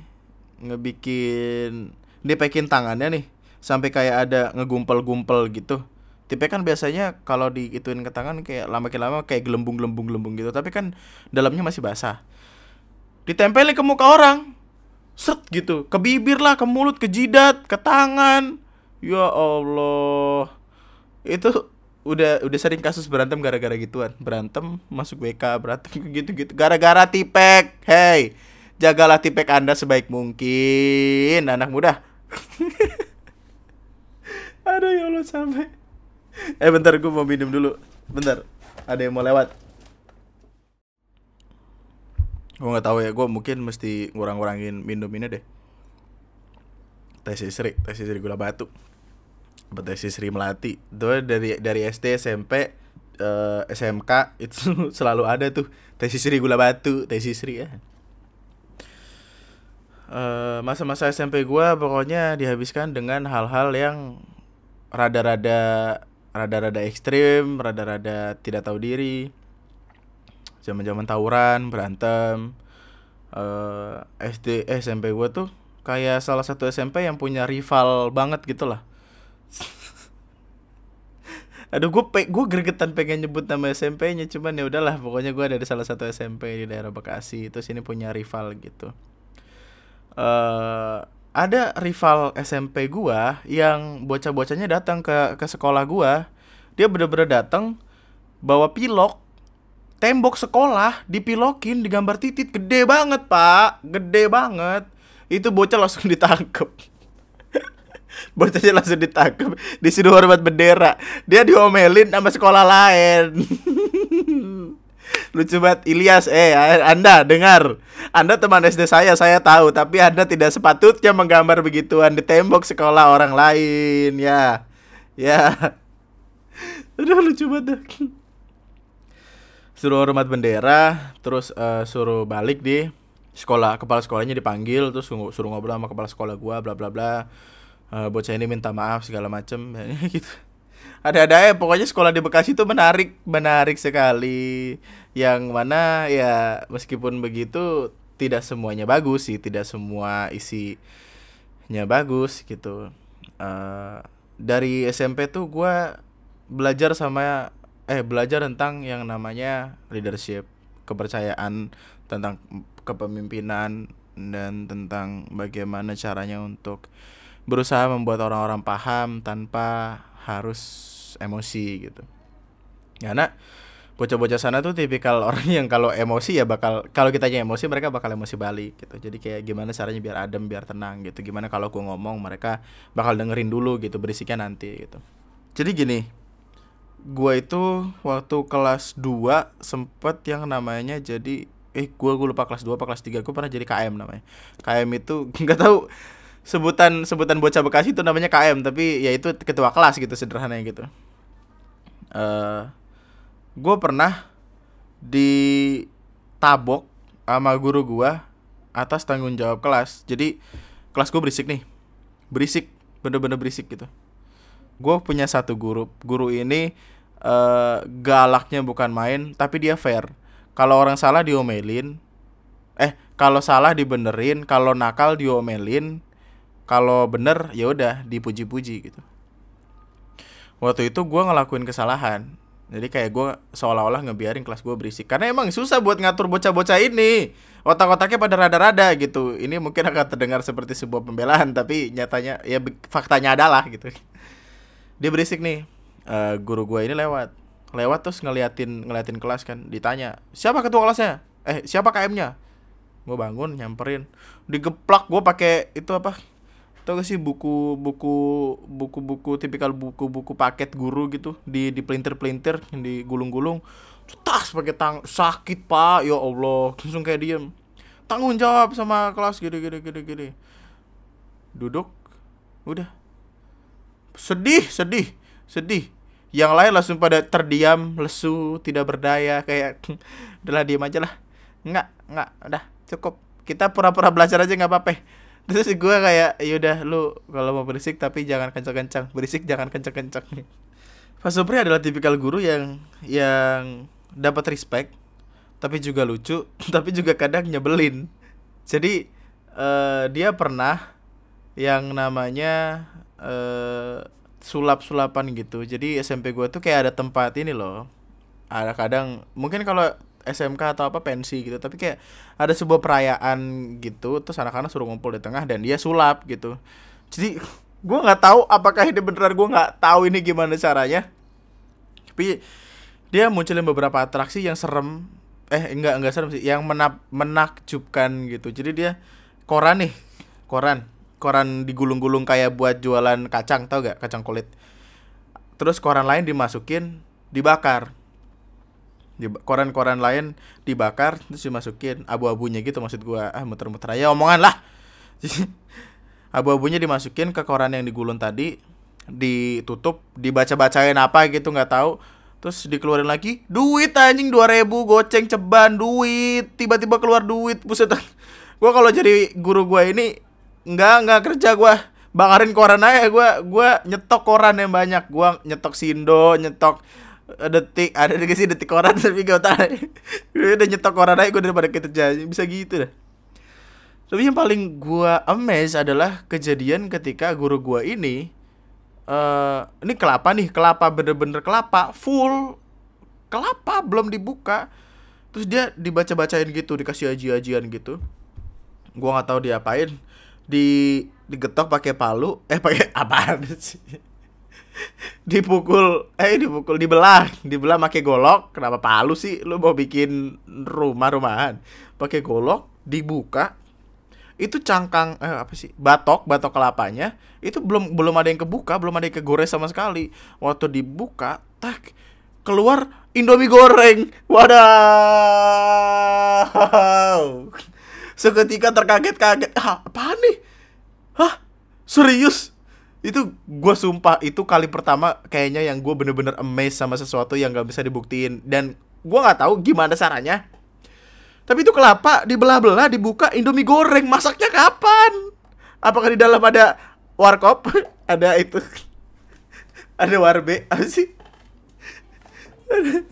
ngebikin dipekin tangannya nih. Sampai kayak ada ngegumpel-gumpel gitu. Tipek kan biasanya kalau diituin ke tangan kayak lama lama kayak gelembung-gelembung gelembung gitu. Tapi kan dalamnya masih basah. Ditempelin ke muka orang. Set gitu. Ke bibir lah ke mulut ke jidat ke tangan. Ya Allah. Itu udah udah sering kasus berantem gara-gara gituan. Berantem masuk WK berantem gitu-gitu. Gara-gara tipek hey. Jagalah tipek anda sebaik mungkin anak muda. Aduh ya Allah sampai. Eh bentar gue mau minum dulu. Bentar ada yang mau lewat. Gue nggak tahu ya gue mungkin mesti ngurang-ngurangin minum ini deh. Tes istri tes istri gula batu Betesi Sri Melati. Itu dari dari SD SMP uh, eh, SMK itu selalu ada tuh. Tesis Sri Gula Batu tesis Sri ya. Uh, masa-masa SMP gua pokoknya dihabiskan dengan hal-hal yang rada-rada rada-rada ekstrim rada-rada tidak tahu diri. Zaman-zaman tawuran berantem. Uh, eh, SD SMP gua tuh kayak salah satu SMP yang punya rival banget gitu lah Aduh gue pe gue gregetan pengen nyebut nama SMP-nya cuman ya udahlah pokoknya gue ada salah satu SMP di daerah Bekasi itu sini punya rival gitu. Uh, ada rival SMP gua yang bocah-bocahnya datang ke ke sekolah gua. Dia bener-bener datang bawa pilok tembok sekolah dipilokin digambar titit gede banget pak gede banget itu bocah langsung ditangkep bocahnya langsung ditangkap disuruh hormat bendera. Dia diomelin sama sekolah lain. Lucu banget. Ilyas eh anda dengar. Anda teman SD saya saya tahu. Tapi anda tidak sepatutnya menggambar begituan di tembok sekolah orang lain. Ya. Ya. Udah lucu banget. Suruh hormat bendera terus uh, suruh balik di sekolah. Kepala sekolahnya dipanggil terus suruh, suruh ngobrol sama kepala sekolah gua bla bla bla uh, bocah ini minta maaf segala macem gitu. Ada-ada ya pokoknya sekolah di Bekasi itu menarik menarik sekali. Yang mana ya meskipun begitu tidak semuanya bagus sih tidak semua isinya bagus gitu. Uh, dari SMP tuh gua belajar sama eh belajar tentang yang namanya leadership, kepercayaan tentang kepemimpinan dan tentang bagaimana caranya untuk berusaha membuat orang-orang paham tanpa harus emosi gitu. Karena bocah-bocah sana tuh tipikal orang yang kalau emosi ya bakal kalau kita emosi mereka bakal emosi balik gitu. Jadi kayak gimana caranya biar adem, biar tenang gitu. Gimana kalau gue ngomong mereka bakal dengerin dulu gitu, berisiknya nanti gitu. Jadi gini, gua itu waktu kelas 2 sempet yang namanya jadi eh gua gua lupa kelas 2 apa kelas 3 gua pernah jadi KM namanya. KM itu nggak tahu sebutan sebutan bocah Bekasi itu namanya KM tapi ya itu ketua kelas gitu sederhananya gitu. Eh uh, gua pernah ditabok sama guru gua atas tanggung jawab kelas. Jadi kelas gua berisik nih. Berisik, bener-bener berisik gitu. Gue punya satu guru. Guru ini uh, galaknya bukan main tapi dia fair kalau orang salah diomelin eh kalau salah dibenerin kalau nakal diomelin kalau bener ya udah dipuji-puji gitu. Waktu itu gue ngelakuin kesalahan. Jadi kayak gue seolah-olah ngebiarin kelas gue berisik. Karena emang susah buat ngatur bocah-bocah ini. Otak-otaknya pada rada-rada gitu. Ini mungkin akan terdengar seperti sebuah pembelaan tapi nyatanya ya faktanya adalah gitu. Dia berisik nih. Uh, guru gue ini lewat. Lewat terus ngeliatin ngeliatin kelas kan. Ditanya siapa ketua kelasnya? Eh siapa KM-nya gue bangun nyamperin. Digeplak gue pakai itu apa tau gak sih buku buku buku buku tipikal buku buku paket guru gitu? Di di pelintir pelintir di gulung gulung tas pakai tang sakit pak. Ya allah. Langsung kayak diem. Tanggung jawab sama kelas gini gini gini gini. Duduk. Udah. Sedih sedih sedih. Yang lain langsung pada terdiam lesu tidak berdaya kayak udahlah diam aja lah. Nggak nggak udah cukup. Kita pura-pura belajar aja nggak apa-apa terus gue kayak yaudah lu kalau mau berisik tapi jangan kencang-kencang berisik jangan kencang-kencang Pak Supri adalah tipikal guru yang yang dapat respect tapi juga lucu tapi juga kadang nyebelin jadi uh, dia pernah yang namanya uh, sulap-sulapan gitu. Jadi SMP gue tuh kayak ada tempat ini loh. Ada kadang mungkin kalau SMK atau apa pensi gitu, tapi kayak ada sebuah perayaan gitu, terus anak-anak suruh ngumpul di tengah dan dia sulap gitu. Jadi gue nggak tahu apakah ini beneran gue nggak tahu ini gimana caranya. Tapi dia munculin beberapa atraksi yang serem. Eh enggak enggak serem sih yang menap, menakjubkan gitu. Jadi dia koran nih koran. Koran digulung-gulung kayak buat jualan kacang tau gak kacang kulit. Terus koran lain dimasukin dibakar. di koran-koran lain dibakar terus dimasukin. Abu-abunya gitu maksud gua. Ah muter-muter aja omongan lah. Abu-abunya dimasukin ke koran yang digulung tadi ditutup dibaca-bacain apa gitu nggak tahu. Terus dikeluarin lagi duit anjing dua ribu goceng ceban duit. Tiba-tiba keluar duit buset. Gua kalau jadi guru gua ini Enggak, enggak kerja gua. Bakarin koran aja gua gua nyetok koran yang banyak. Gua nyetok Sindo, nyetok detik ada juga sih detik koran tapi gak tahu. Udah nyetok koran aja gue daripada kita jadi bisa gitu dah. Tapi yang paling gua amazed adalah kejadian ketika guru gua ini uh, ini kelapa nih kelapa bener-bener kelapa full kelapa belum dibuka. Terus dia dibaca-bacain gitu dikasih aji-ajian gitu. Gua nggak tahu diapain. Di digetok pakai palu eh pakai apa sih dipukul eh dipukul dibelah. Dibelah pakai golok. Kenapa palu sih? Lu mau bikin rumah rumahan pakai golok dibuka. Itu cangkang eh apa sih? Batok batok kelapanya. Itu belum belum ada yang kebuka belum ada yang kegores sama sekali. Waktu dibuka tak keluar indomie goreng. Wadah seketika terkaget-kaget. Ah, apa nih? Hah? Serius itu gue sumpah itu kali pertama kayaknya yang gue bener-bener amazed sama sesuatu yang gak bisa dibuktiin. Dan gua nggak tahu gimana caranya. Tapi itu kelapa dibelah-belah dibuka indomie goreng masaknya kapan? Apakah di dalam ada warkop? Ada itu. Ada warbe apa sih?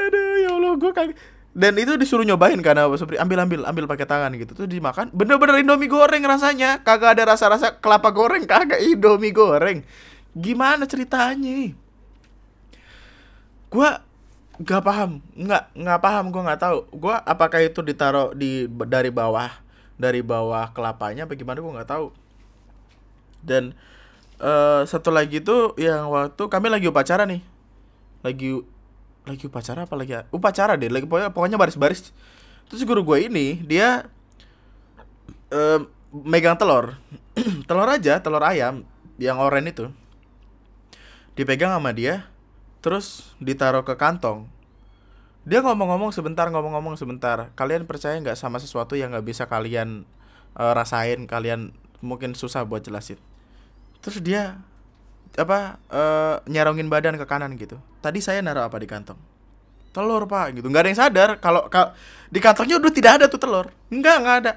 Aduh ya allah gue kan dan itu disuruh nyobain karena seperti ambil ambil ambil pakai tangan gitu. Tuh dimakan. Bener-bener indomie goreng rasanya. Kagak ada rasa-rasa kelapa goreng kagak indomie goreng. Gimana ceritanya gua nggak paham. Nggak nggak paham gua nggak tahu. Gua apakah itu ditaruh di dari bawah dari bawah kelapanya bagaimana gua nggak tahu. Dan uh, satu lagi tuh yang waktu kami lagi upacara nih. Lagi lagi upacara apa lagi? Upacara deh lagi pokoknya pokoknya baris-baris. Terus guru gue ini dia uh, megang telur. Telur aja telur ayam yang oranye itu. Dipegang sama dia terus ditaruh ke kantong. Dia ngomong-ngomong sebentar ngomong-ngomong sebentar. Kalian percaya nggak sama sesuatu yang nggak bisa kalian uh, rasain? Kalian mungkin susah buat jelasin. Terus dia apa uh, nyarongin badan ke kanan gitu. Tadi saya naruh apa di kantong? Telur pak gitu. Nggak ada yang sadar kalau di kantongnya udah tidak ada tuh telur. Nggak nggak ada.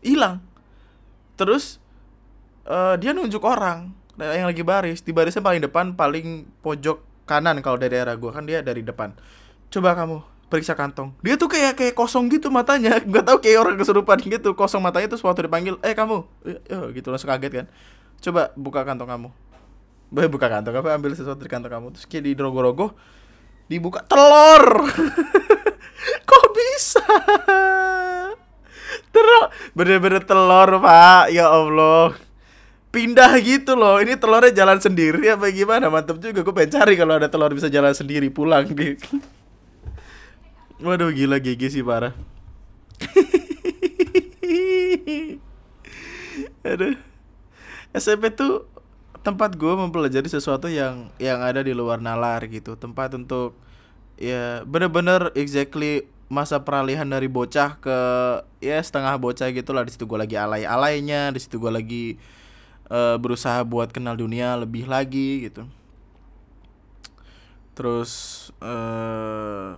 Hilang. Terus uh, dia nunjuk orang yang lagi baris. Di barisnya paling depan paling pojok kanan kalau dari daerah gue kan dia dari depan. Coba kamu periksa kantong. Dia tuh kayak kayak kosong gitu matanya. Nggak tahu kayak orang kesurupan gitu. Kosong matanya tuh waktu dipanggil eh kamu. Eh, gitu. Langsung kaget kan. Coba buka kantong kamu Boleh buka kantong apa ambil sesuatu di kantong kamu. Terus kayak di rogo-rogo dibuka telur. Kok bisa? Terus bener-bener telur pak. Ya Allah. Pindah gitu loh. Ini telurnya jalan sendiri apa gimana? Mantep juga. Gue pengen cari kalau ada telur bisa jalan sendiri pulang di waduh gila gigi sih parah. Aduh. SMP tuh tempat gue mempelajari sesuatu yang yang ada di luar nalar gitu. Tempat untuk ya bener-bener exactly masa peralihan dari bocah ke ya setengah bocah gitu lah di situ gue lagi alay-alaynya di situ gue lagi uh, berusaha buat kenal dunia lebih lagi gitu. Terus uh,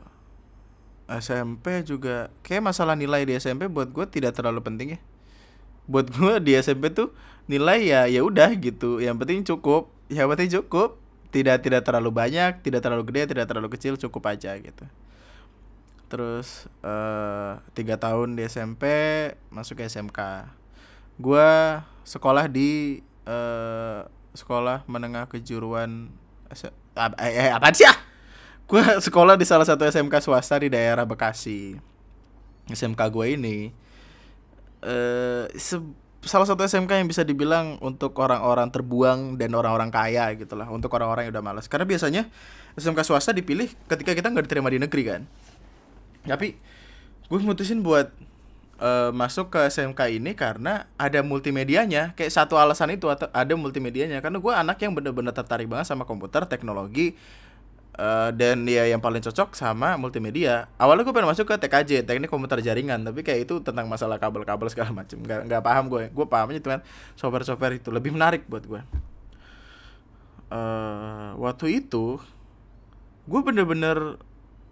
eh, SMP juga kayak masalah nilai di SMP buat gue tidak terlalu penting ya. Buat gue di SMP tuh nilai ya ya udah gitu. Yang penting cukup. Yang penting cukup. Tidak tidak terlalu banyak tidak terlalu gede tidak terlalu kecil cukup aja gitu. Terus uh, tiga tahun di SMP masuk ke SMK gue sekolah di uh, sekolah menengah kejuruan eh, eh apa sih ah? Gue sekolah di salah satu SMK swasta di daerah Bekasi. SMK gue ini eh uh, salah satu SMK yang bisa dibilang untuk orang-orang terbuang dan orang-orang kaya gitu lah untuk orang-orang yang udah malas karena biasanya SMK swasta dipilih ketika kita nggak diterima di negeri kan? Tapi gue mutusin buat uh, masuk ke SMK ini karena ada multimedianya. Kayak satu alasan itu ada multimedianya. Karena gue anak yang bener-bener tertarik banget sama komputer teknologi Uh, dan ya yang paling cocok sama multimedia. Awalnya gue pengen masuk ke TKJ, teknik komputer jaringan, tapi kayak itu tentang masalah kabel-kabel segala macam. Gak, nggak paham gue. Gue pahamnya itu kan software-software itu lebih menarik buat gue. Uh, waktu itu gue bener-bener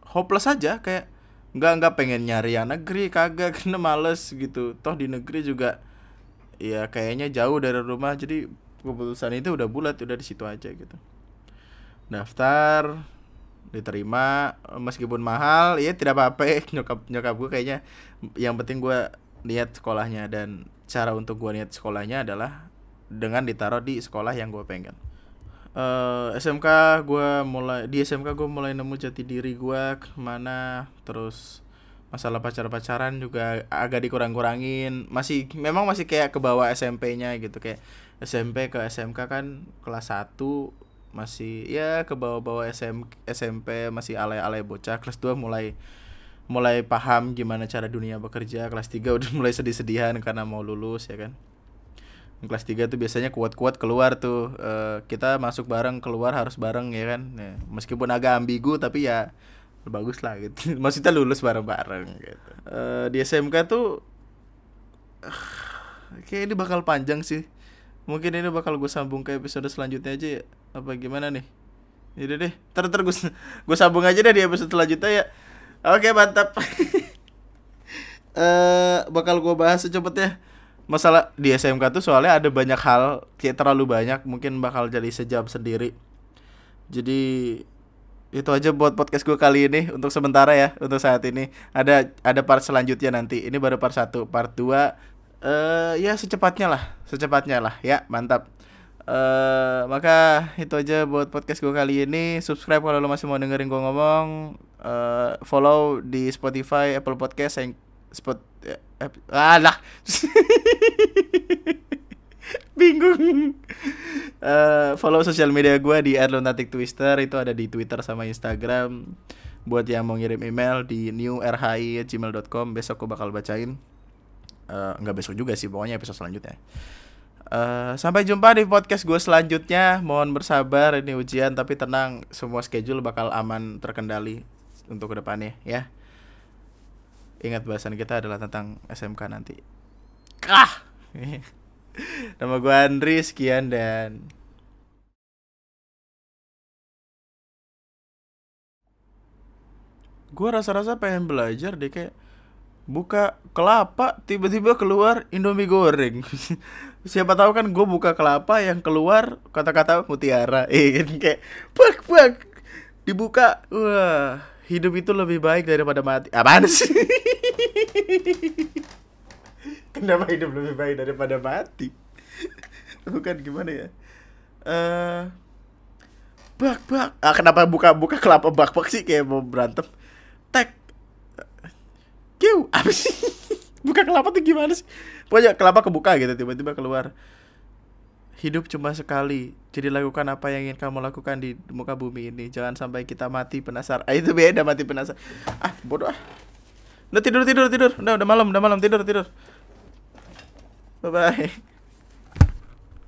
hopeless aja kayak nggak nggak pengen nyari yang negeri kagak kena males gitu. Toh di negeri juga ya kayaknya jauh dari rumah jadi keputusan itu udah bulat udah di situ aja gitu daftar diterima meskipun mahal ya tidak apa-apa. Nyokap nyokap gue kayaknya yang penting gue niat sekolahnya dan cara untuk gue niat sekolahnya adalah dengan ditaruh di sekolah yang gue pengen. Uh, eh, SMK gue mulai di SMK gue mulai nemu jati diri gue ke mana terus masalah pacar-pacaran juga agak dikurang-kurangin. Masih memang masih kayak ke bawah SMP-nya gitu kayak SMP ke SMK kan kelas 1 masih ya ke bawah-bawah SM, SMP masih alay-alay bocah. Kelas 2 mulai mulai paham gimana cara dunia bekerja. Kelas 3 udah mulai sedih-sedihan karena mau lulus ya kan? Kelas 3 tuh biasanya kuat-kuat keluar tuh uh, kita masuk bareng keluar harus bareng ya kan? Ya, meskipun agak ambigu tapi ya bagus lah gitu. Maksudnya lulus bareng-bareng gitu. Uh, di SMK tuh uh, kayak ini bakal panjang sih mungkin ini bakal gue sambung ke episode selanjutnya aja ya. Apa gimana nih? Jadi deh ter ter gue gue sambung aja deh di episode selanjutnya ya. Oke mantap. Eh bakal gue bahas secepatnya masalah di SMK tuh soalnya ada banyak hal kayak terlalu banyak mungkin bakal jadi sejam sendiri. Jadi itu aja buat podcast gue kali ini untuk sementara ya untuk saat ini. Ada ada part selanjutnya nanti. Ini baru part satu. Part 2 uh, ya secepatnya lah secepatnya lah. Ya mantap. Uh, maka itu aja buat podcast gue kali ini. Subscribe kalau lo masih mau dengerin gue ngomong. Uh, follow di Spotify Apple Podcast yang spot eh, ah lah bingung. Uh, follow sosial media gue di @lunatic twister itu ada di Twitter sama Instagram. Buat yang mau ngirim email di newrhi@gmail.com besok gue bakal bacain. Uh, nggak besok juga sih, pokoknya episode selanjutnya. Uh, sampai jumpa di podcast gue selanjutnya. Mohon bersabar ini ujian tapi tenang semua schedule bakal aman terkendali untuk ke depannya ya. Ingat bahasan kita adalah tentang SMK nanti. Kah. Nama gue Andri sekian dan gue rasa-rasa pengen belajar deh kayak buka kelapa tiba-tiba keluar Indomie goreng. Siapa tahu kan gue buka kelapa yang keluar kata-kata mutiara. Eh kayak bak bak. Dibuka wah hidup itu lebih baik daripada mati. Apaan sih? Kenapa hidup lebih baik daripada mati? Bukan gimana ya? Eh uh, bak bak. Ah kenapa buka buka kelapa bak bak sih? Kayak mau berantem. Tek Kiu, apa sih? Buka kelapa tuh gimana sih? Pokoknya kelapa kebuka gitu tiba-tiba keluar. Hidup cuma sekali. Jadi lakukan apa yang ingin kamu lakukan di muka bumi ini. Jangan sampai kita mati penasaran. Ah, itu beda mati penasaran. Ah, bodoh ah. Udah tidur tidur tidur. Udah udah malam, udah malam tidur tidur. Bye bye.